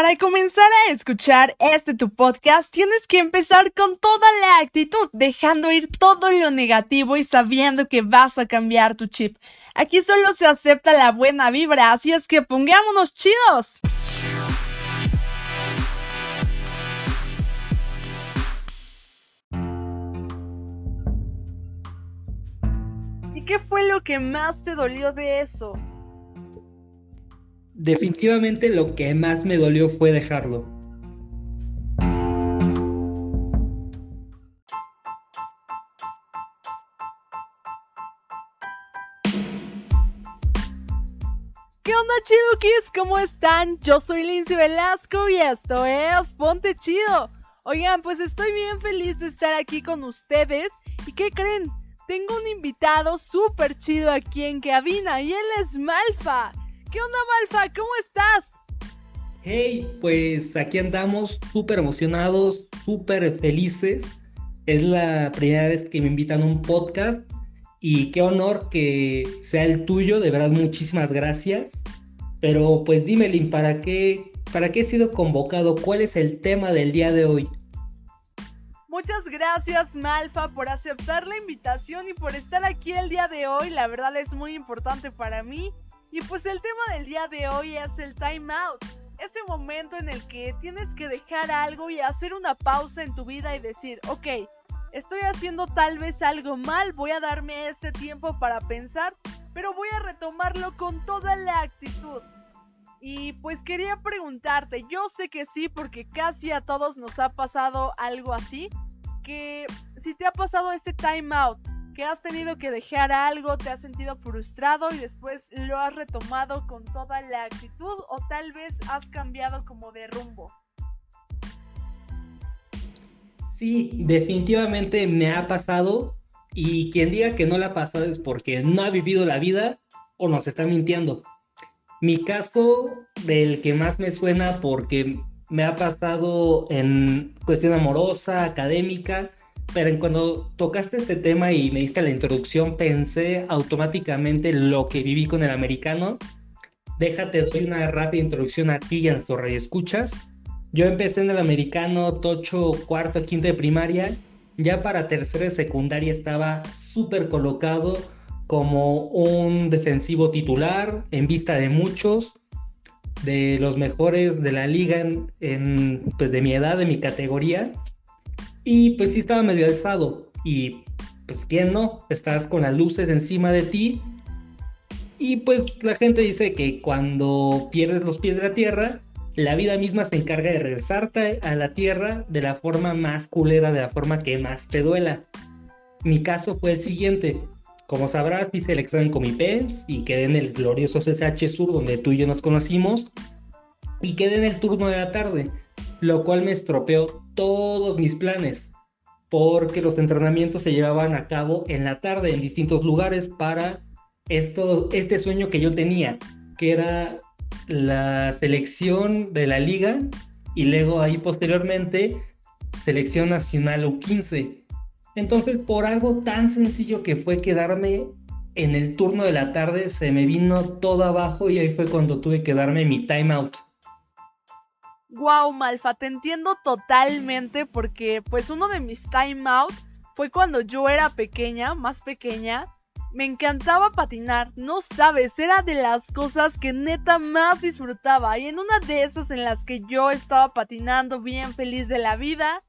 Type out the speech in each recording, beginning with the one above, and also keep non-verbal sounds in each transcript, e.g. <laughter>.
Para comenzar a escuchar este tu podcast, tienes que empezar con toda la actitud, dejando ir todo lo negativo y sabiendo que vas a cambiar tu chip. Aquí solo se acepta la buena vibra, así es que pongámonos chidos. ¿Y qué fue lo que más te dolió de eso? Definitivamente lo que más me dolió fue dejarlo. ¿Qué onda chidukis? ¿Cómo están? Yo soy Lindsay Velasco y esto es Ponte Chido. Oigan, pues estoy bien feliz de estar aquí con ustedes. ¿Y qué creen? Tengo un invitado súper chido aquí en cabina y él es Malfa. ¿Qué onda, Malfa? ¿Cómo estás? Hey, pues aquí andamos súper emocionados, súper felices. Es la primera vez que me invitan a un podcast y qué honor que sea el tuyo, de verdad muchísimas gracias. Pero pues dime, Lin, ¿para qué, ¿para qué he sido convocado? ¿Cuál es el tema del día de hoy? Muchas gracias Malfa por aceptar la invitación y por estar aquí el día de hoy. La verdad es muy importante para mí y pues el tema del día de hoy es el time out. Ese momento en el que tienes que dejar algo y hacer una pausa en tu vida y decir, ok, estoy haciendo tal vez algo mal, voy a darme ese tiempo para pensar, pero voy a retomarlo con toda la actitud. Y pues quería preguntarte, yo sé que sí, porque casi a todos nos ha pasado algo así, que si te ha pasado este time out, que has tenido que dejar algo, te has sentido frustrado y después lo has retomado con toda la actitud o tal vez has cambiado como de rumbo. Sí, definitivamente me ha pasado y quien diga que no le ha pasado es porque no ha vivido la vida o nos está mintiendo. Mi caso del que más me suena porque me ha pasado en cuestión amorosa, académica, pero cuando tocaste este tema y me diste la introducción, pensé automáticamente lo que viví con el americano. Déjate, doy una rápida introducción a ti y a nuestro escuchas. Yo empecé en el americano, tocho, cuarto, quinto de primaria. Ya para tercera de secundaria estaba súper colocado como un defensivo titular en vista de muchos, de los mejores de la liga en, pues de mi edad, de mi categoría. Y pues sí estaba medio alzado. Y pues quién no, estás con las luces encima de ti. Y pues la gente dice que cuando pierdes los pies de la tierra, la vida misma se encarga de regresarte a la tierra de la forma más culera, de la forma que más te duela. Mi caso fue el siguiente. Como sabrás, hice el examen con mi PEMS y quedé en el glorioso CSH Sur donde tú y yo nos conocimos. Y quedé en el turno de la tarde lo cual me estropeó todos mis planes, porque los entrenamientos se llevaban a cabo en la tarde en distintos lugares para esto, este sueño que yo tenía, que era la selección de la liga y luego ahí posteriormente selección nacional U15. Entonces, por algo tan sencillo que fue quedarme en el turno de la tarde, se me vino todo abajo y ahí fue cuando tuve que darme mi timeout. Wow, Malfa, te entiendo totalmente porque pues uno de mis time out fue cuando yo era pequeña, más pequeña. Me encantaba patinar, no sabes, era de las cosas que neta más disfrutaba. Y en una de esas en las que yo estaba patinando bien feliz de la vida,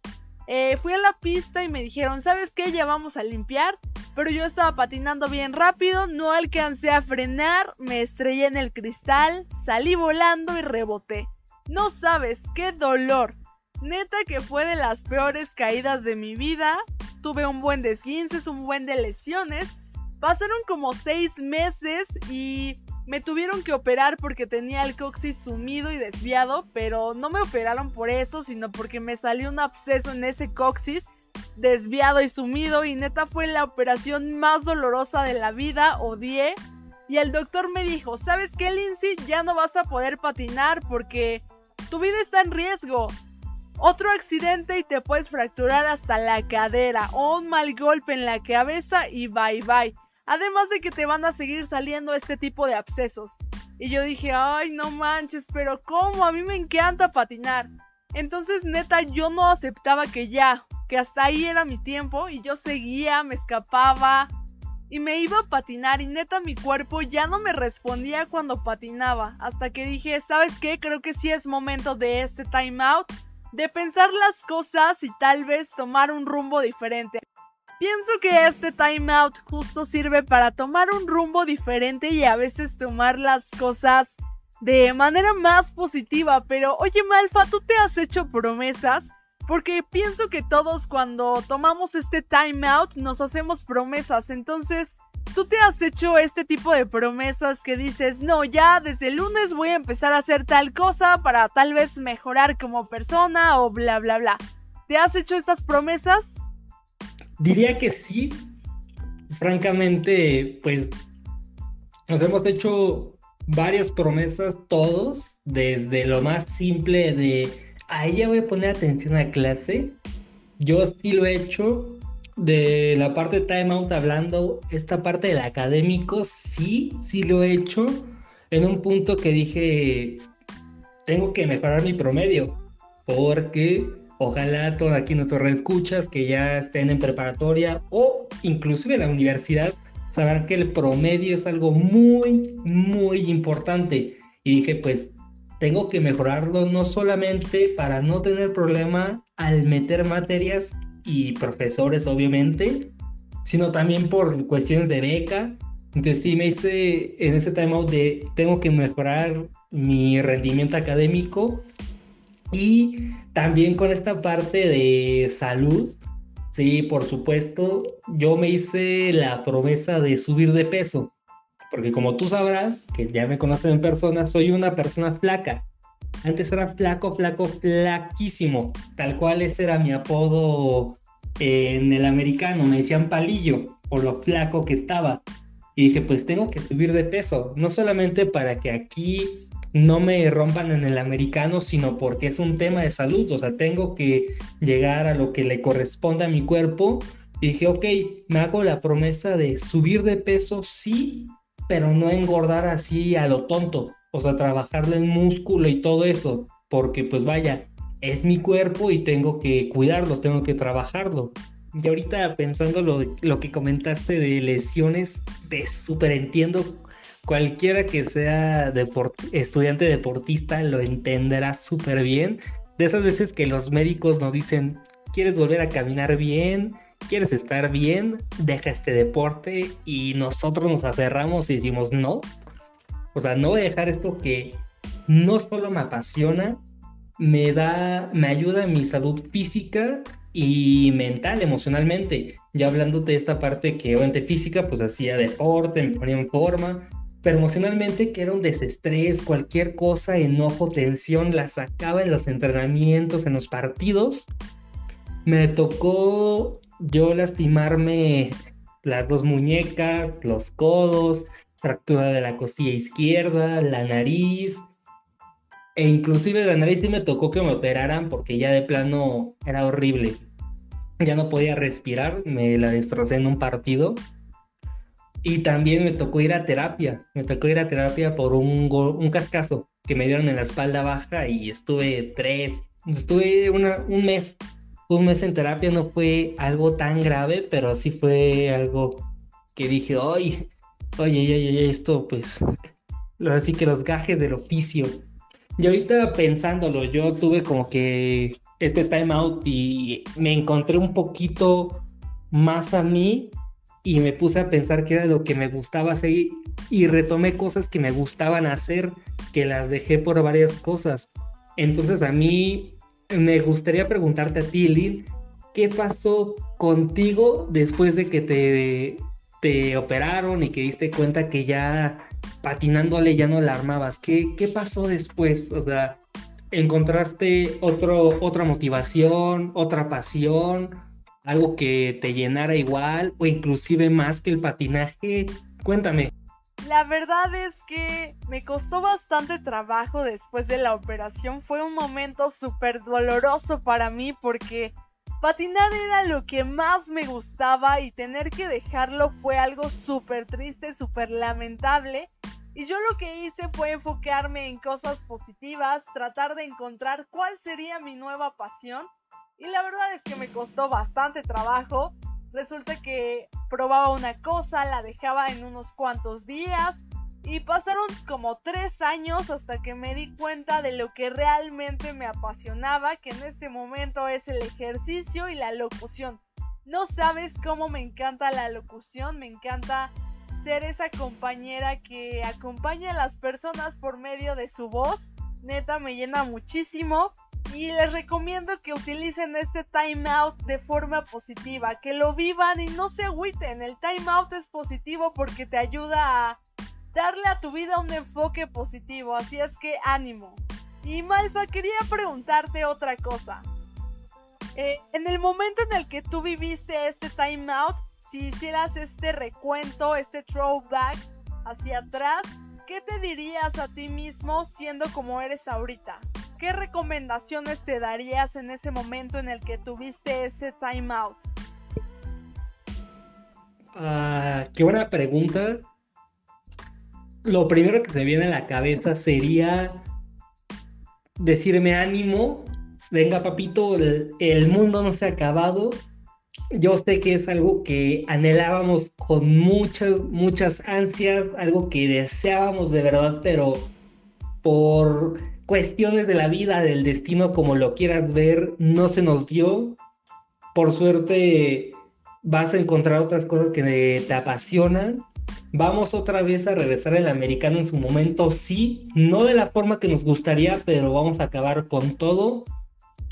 eh, fui a la pista y me dijeron, ¿sabes qué? Ya vamos a limpiar. Pero yo estaba patinando bien rápido, no alcancé a frenar, me estrellé en el cristal, salí volando y reboté. No sabes qué dolor. Neta que fue de las peores caídas de mi vida. Tuve un buen de un buen de lesiones. Pasaron como seis meses y me tuvieron que operar porque tenía el coxis sumido y desviado, pero no me operaron por eso, sino porque me salió un absceso en ese coxis desviado y sumido y neta fue la operación más dolorosa de la vida, odié. Y el doctor me dijo, ¿sabes qué, Lindsay? Ya no vas a poder patinar porque tu vida está en riesgo. Otro accidente y te puedes fracturar hasta la cadera o un mal golpe en la cabeza y bye bye. Además de que te van a seguir saliendo este tipo de abscesos. Y yo dije, ay, no manches, pero ¿cómo? A mí me encanta patinar. Entonces, neta, yo no aceptaba que ya, que hasta ahí era mi tiempo y yo seguía, me escapaba y me iba a patinar y neta mi cuerpo ya no me respondía cuando patinaba. Hasta que dije, ¿sabes qué? Creo que sí es momento de este time out, de pensar las cosas y tal vez tomar un rumbo diferente. Pienso que este time out justo sirve para tomar un rumbo diferente y a veces tomar las cosas de manera más positiva. Pero oye Malfa, ¿tú te has hecho promesas? Porque pienso que todos cuando tomamos este time out nos hacemos promesas. Entonces, ¿tú te has hecho este tipo de promesas que dices, no, ya desde el lunes voy a empezar a hacer tal cosa para tal vez mejorar como persona o bla, bla, bla? ¿Te has hecho estas promesas? Diría que sí. Francamente, pues nos hemos hecho varias promesas todos, desde lo más simple de, ahí ya voy a poner atención a clase. Yo sí lo he hecho. De la parte de timeout hablando, esta parte del académico, sí, sí lo he hecho. En un punto que dije, tengo que mejorar mi promedio, porque Ojalá todos aquí nuestros escuchas que ya estén en preparatoria o inclusive en la universidad sabrán que el promedio es algo muy, muy importante. Y dije, pues tengo que mejorarlo no solamente para no tener problema al meter materias y profesores, obviamente, sino también por cuestiones de beca. Entonces sí me hice en ese tema de tengo que mejorar mi rendimiento académico y también con esta parte de salud, sí, por supuesto, yo me hice la promesa de subir de peso, porque como tú sabrás, que ya me conocen en persona, soy una persona flaca. Antes era flaco, flaco, flaquísimo, tal cual ese era mi apodo en el americano, me decían palillo por lo flaco que estaba. Y dije, pues tengo que subir de peso, no solamente para que aquí no me rompan en el americano, sino porque es un tema de salud, o sea, tengo que llegar a lo que le corresponde a mi cuerpo. Y dije, ok, me hago la promesa de subir de peso, sí, pero no engordar así a lo tonto, o sea, trabajarle en músculo y todo eso, porque pues vaya, es mi cuerpo y tengo que cuidarlo, tengo que trabajarlo. Y ahorita pensando lo, que comentaste de lesiones, de súper entiendo cualquiera que sea estudiante deportista lo entenderá súper bien. De esas veces que los médicos nos dicen, ¿quieres volver a caminar bien? ¿Quieres estar bien? Deja este deporte y nosotros nos aferramos y decimos, no. O sea, no voy a dejar esto que no solo me apasiona, me da, me ayuda en mi salud física y mental, emocionalmente. Ya hablándote de esta parte que obviamente física, pues hacía deporte, me ponía en forma, pero emocionalmente que era un desestrés, cualquier cosa, enojo, tensión, la sacaba en los entrenamientos, en los partidos. Me tocó yo lastimarme las dos muñecas, los codos, fractura de la costilla izquierda, la nariz, e inclusive la nariz sí me tocó que me operaran porque ya de plano era horrible. Ya no podía respirar, me la destrocé en un partido. Y también me tocó ir a terapia, me tocó ir a terapia por un, un cascazo que me dieron en la espalda baja y estuve tres, estuve un mes, un mes en terapia, no fue algo tan grave, pero sí fue algo que dije, oye, oye, oye, esto pues, así que los gajes del oficio. Y ahorita pensándolo, yo tuve como que este time out y me encontré un poquito más a mí y me puse a pensar que era lo que me gustaba hacer y retomé cosas que me gustaban hacer, que las dejé por varias cosas. Entonces a mí me gustaría preguntarte a ti, Lynn, ¿qué pasó contigo después de que te, te operaron y que diste cuenta que ya patinándole ya no la armabas? ¿Qué, qué pasó después? O sea, ¿encontraste otro, otra motivación, otra pasión? algo que te llenara igual o inclusive más que el patinaje? Cuéntame. La verdad es que me costó bastante trabajo después de la operación. Fue un momento súper doloroso para mí porque patinar era lo que más me gustaba y tener que dejarlo fue algo súper triste, súper lamentable. Y yo lo que hice fue enfocarme en cosas positivas, tratar de encontrar cuál sería mi nueva pasión. Y la verdad es que me costó bastante trabajo. Resulta que probaba una cosa, la dejaba en unos cuantos días y pasaron como tres años hasta que me di cuenta de lo que realmente me apasionaba, que en este momento es el ejercicio y la locución. No sabes cómo me encanta la locución, me encanta ser esa compañera que acompaña a las personas por medio de su voz. Neta me llena muchísimo y les recomiendo que utilicen este time out de forma positiva, que lo vivan y no se agüiten. El time out es positivo porque te ayuda a darle a tu vida un enfoque positivo, así es que ánimo. Y Malfa, quería preguntarte otra cosa. Eh, en el momento en el que tú viviste este time out, si hicieras este recuento, este throwback hacia atrás, ¿qué te dirías a ti mismo siendo como eres ahorita? ¿Qué recomendaciones te darías en ese momento en el que tuviste ese time out? Ah, qué buena pregunta. Lo primero que te viene a la cabeza sería decirme ánimo, venga papito, el mundo no se ha acabado, yo sé que es algo que anhelábamos con muchas, muchas ansias, algo que deseábamos de verdad, pero por cuestiones de la vida, del destino, como lo quieras ver, no se nos dio. Por suerte vas a encontrar otras cosas que te apasionan. Vamos otra vez a regresar al americano en su momento, sí, no de la forma que nos gustaría, pero vamos a acabar con todo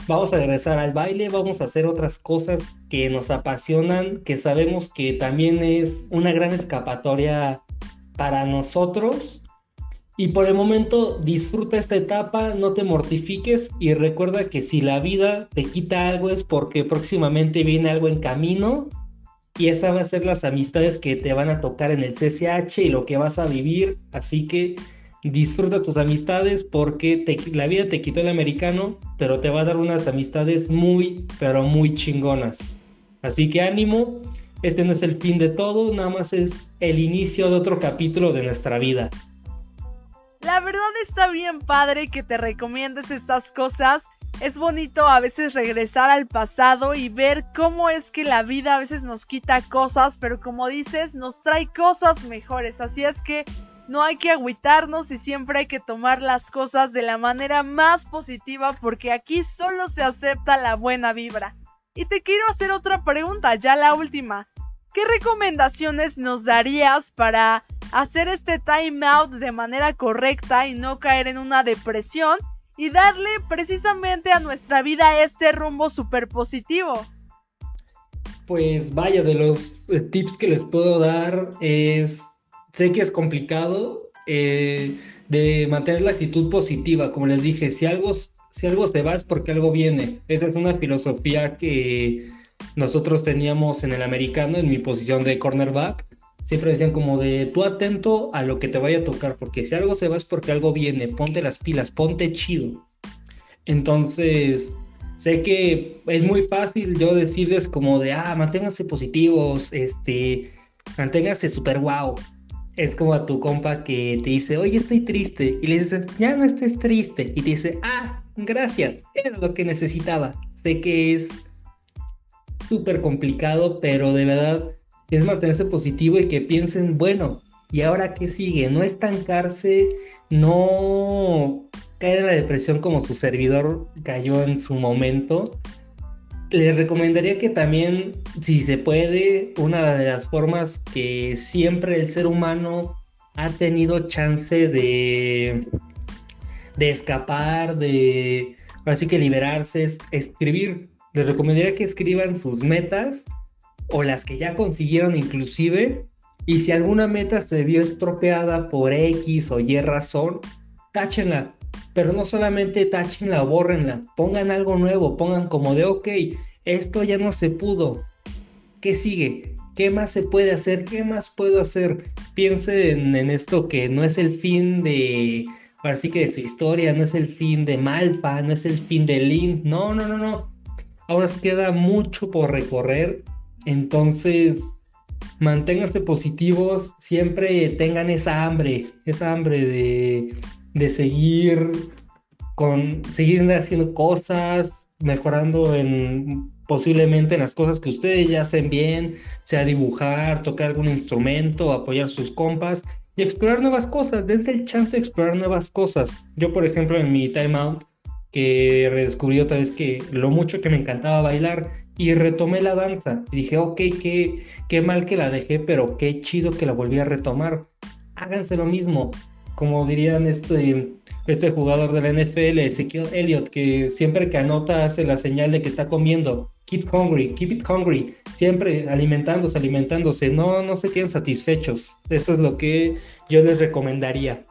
vamos a regresar al baile, vamos a hacer otras cosas que nos apasionan, que sabemos que también es una gran escapatoria para nosotros. Y por el momento disfruta esta etapa, no te mortifiques y recuerda que si la vida te quita algo es porque próximamente viene algo en camino y esas van a ser las amistades que te van a tocar en el CCH y lo que vas a vivir. Así que disfruta tus amistades porque la vida te quitó el americano, pero te va a dar unas amistades muy, pero muy chingonas. Así que ánimo, este no es el fin de todo, nada más es el inicio de otro capítulo de nuestra vida. La verdad está bien padre que te recomiendes estas cosas. Es bonito a veces regresar al pasado y ver cómo es que la vida a veces nos quita cosas, pero como dices, nos trae cosas mejores. Así es que no hay que agüitarnos y siempre hay que tomar las cosas de la manera más positiva porque aquí solo se acepta la buena vibra. Y te quiero hacer otra pregunta, ya la última. ¿Qué recomendaciones nos darías para hacer este time out de manera correcta y no caer en una depresión y darle precisamente a nuestra vida este rumbo súper positivo? Pues vaya, de los eh, tips que les puedo dar es sé que es complicado eh, de mantener la actitud positiva. Como les dije, si algo, si algo se va es porque algo viene. Esa es una filosofía que nosotros teníamos en el americano, en mi posición de cornerback. Siempre decían como de tú atento a lo que te vaya a tocar, porque si algo se va es porque algo viene, ponte las pilas, ponte chido. Entonces, sé que es muy fácil yo decirles como de, ah, manténganse positivos, este, manténganse super guau es como a tu compa que te dice, oye, estoy triste. Y le dices, ya no estés triste. Y te dice, ah, gracias, era lo que necesitaba. Sé que es súper complicado, pero de verdad es mantenerse positivo y que piensen, bueno, ¿y ahora qué sigue? No estancarse, no caer en la depresión como su servidor cayó en su momento, les recomendaría que también, si se puede, una de las formas que siempre el ser humano ha tenido chance de, de escapar, de así que liberarse, es escribir. Les recomendaría que escriban sus metas o las que ya consiguieron inclusive. Y si alguna meta se vio estropeada por X o Y razón, táchenla pero no solamente tachenla o bórrenla, pongan algo nuevo, pongan como de, ok, esto ya no se pudo, ¿qué sigue? ¿Qué más se puede hacer? ¿Qué más puedo hacer? Piensen en esto que no es el fin de, así que de su historia, no es el fin de Malfa, no es el fin de Link, no, no, no, no. Ahora queda mucho por recorrer, entonces manténganse positivos, siempre tengan esa hambre, esa hambre de, de seguir con seguir haciendo cosas, mejorando en posiblemente en las cosas que ustedes ya hacen bien, sea dibujar, tocar algún instrumento, apoyar sus compas y explorar nuevas cosas, dense el chance de explorar nuevas cosas. Yo, por ejemplo, en mi time out, que redescubrí otra vez que lo mucho que me encantaba bailar y retomé la danza. Dije, ok, qué, qué mal que la dejé, pero qué chido que la volví a retomar. Háganse lo mismo. Como dirían este, este jugador de la NFL, Ezequiel Elliott, que siempre que anota hace la señal de que está comiendo. Keep hungry, keep it hungry. Siempre alimentándose, alimentándose. No, no se queden satisfechos. Eso es lo que yo les recomendaría.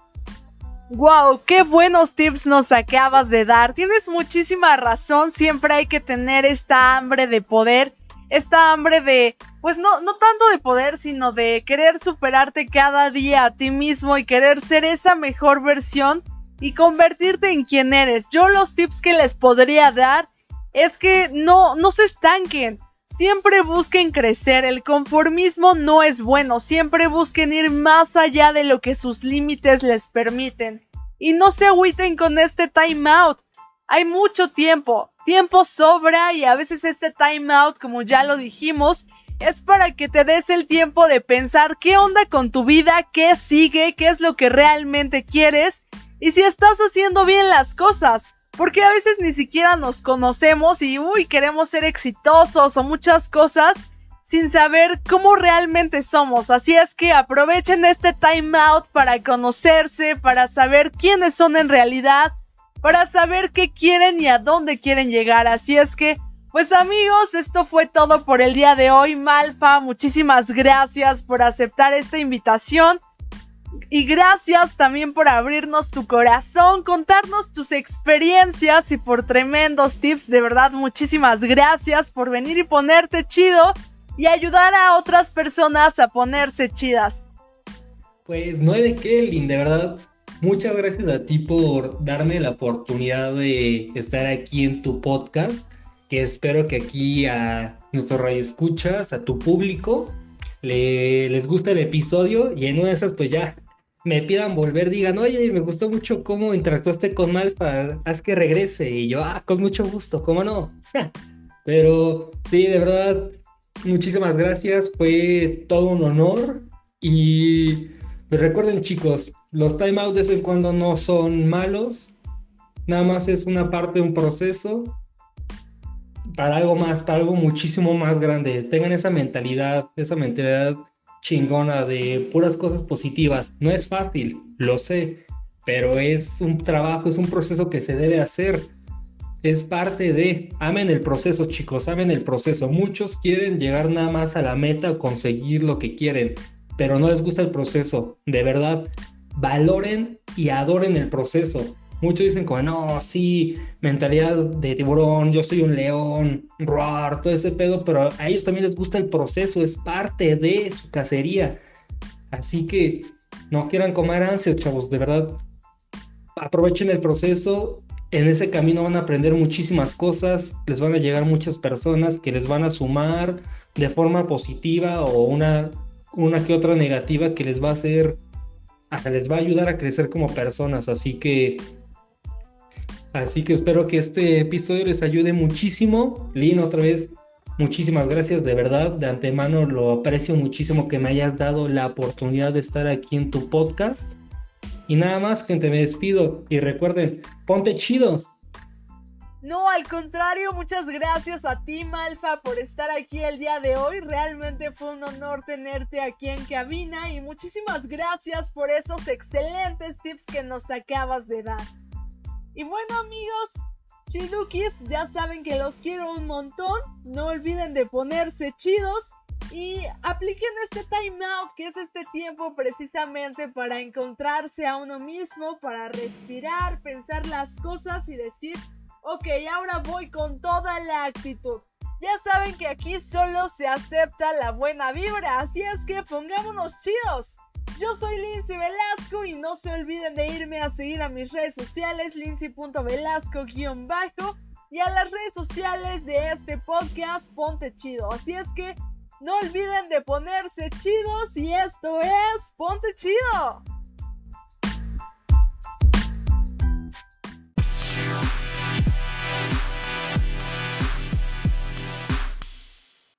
Wow, qué buenos tips nos acabas de dar. Tienes muchísima razón. Siempre hay que tener esta hambre de poder. Esta hambre de, pues no, no tanto de poder, sino de querer superarte cada día a ti mismo y querer ser esa mejor versión y convertirte en quien eres. Yo los tips que les podría dar es que no, no se estanquen. Siempre busquen crecer, el conformismo no es bueno, siempre busquen ir más allá de lo que sus límites les permiten. Y no se agüiten con este time out. Hay mucho tiempo, tiempo sobra y a veces este time out, como ya lo dijimos, es para que te des el tiempo de pensar qué onda con tu vida, qué sigue, qué es lo que realmente quieres y si estás haciendo bien las cosas. Porque a veces ni siquiera nos conocemos y uy, queremos ser exitosos o muchas cosas sin saber cómo realmente somos. Así es que aprovechen este time out para conocerse, para saber quiénes son en realidad, para saber qué quieren y a dónde quieren llegar. Así es que, pues amigos, esto fue todo por el día de hoy. Malfa, muchísimas gracias por aceptar esta invitación. Y gracias también por abrirnos tu corazón, contarnos tus experiencias y por tremendos tips. De verdad, muchísimas gracias por venir y ponerte chido y ayudar a otras personas a ponerse chidas. Pues no hay de qué, Lin, de verdad. Muchas gracias a ti por darme la oportunidad de estar aquí en tu podcast. Que espero que aquí a nuestros radioescuchas, a tu público, les guste el episodio y en una de esas, pues ya me pidan volver, digan, oye, me gustó mucho cómo interactuaste con Malfa, haz que regrese. Y yo, ah, con mucho gusto, ¿cómo no? <laughs> Pero sí, de verdad, muchísimas gracias, fue todo un honor. Y recuerden, chicos, los timeouts de vez en cuando no son malos, nada más es una parte de un proceso para algo más, para algo muchísimo más grande. Tengan esa mentalidad, esa mentalidad chingona de puras cosas positivas. No es fácil, lo sé, pero es un trabajo, es un proceso que se debe hacer. Es parte de, amen el proceso chicos, amen el proceso. Muchos quieren llegar nada más a la meta o conseguir lo que quieren, pero no les gusta el proceso. De verdad, valoren y adoren el proceso. Muchos dicen como, no, sí, mentalidad de tiburón, yo soy un león, roar, todo ese pedo, pero a ellos también les gusta el proceso, es parte de su cacería. Así que no quieran comer ansias, chavos, de verdad. Aprovechen el proceso, en ese camino van a aprender muchísimas cosas, les van a llegar muchas personas que les van a sumar de forma positiva o una, una que otra negativa que les va a hacer, les va a ayudar a crecer como personas. Así que Así que espero que este episodio les ayude muchísimo. Lin, otra vez, muchísimas gracias, de verdad, de antemano lo aprecio muchísimo que me hayas dado la oportunidad de estar aquí en tu podcast. Y nada más, gente, me despido. Y recuerden, ponte chido. No, al contrario, muchas gracias a ti, Malfa, por estar aquí el día de hoy. Realmente fue un honor tenerte aquí en cabina y muchísimas gracias por esos excelentes tips que nos acabas de dar. Y bueno amigos, chidukis, ya saben que los quiero un montón. No olviden de ponerse chidos y apliquen este time out, que es este tiempo precisamente para encontrarse a uno mismo, para respirar, pensar las cosas y decir, ok, ahora voy con toda la actitud. Ya saben que aquí solo se acepta la buena vibra, así es que pongámonos chidos. Yo soy Lindsay Velasco y no se olviden de irme a seguir a mis redes sociales, lindsay.velasco-bajo y a las redes sociales de este podcast Ponte Chido. Así es que No olviden de ponerse chidos y esto es Ponte Chido.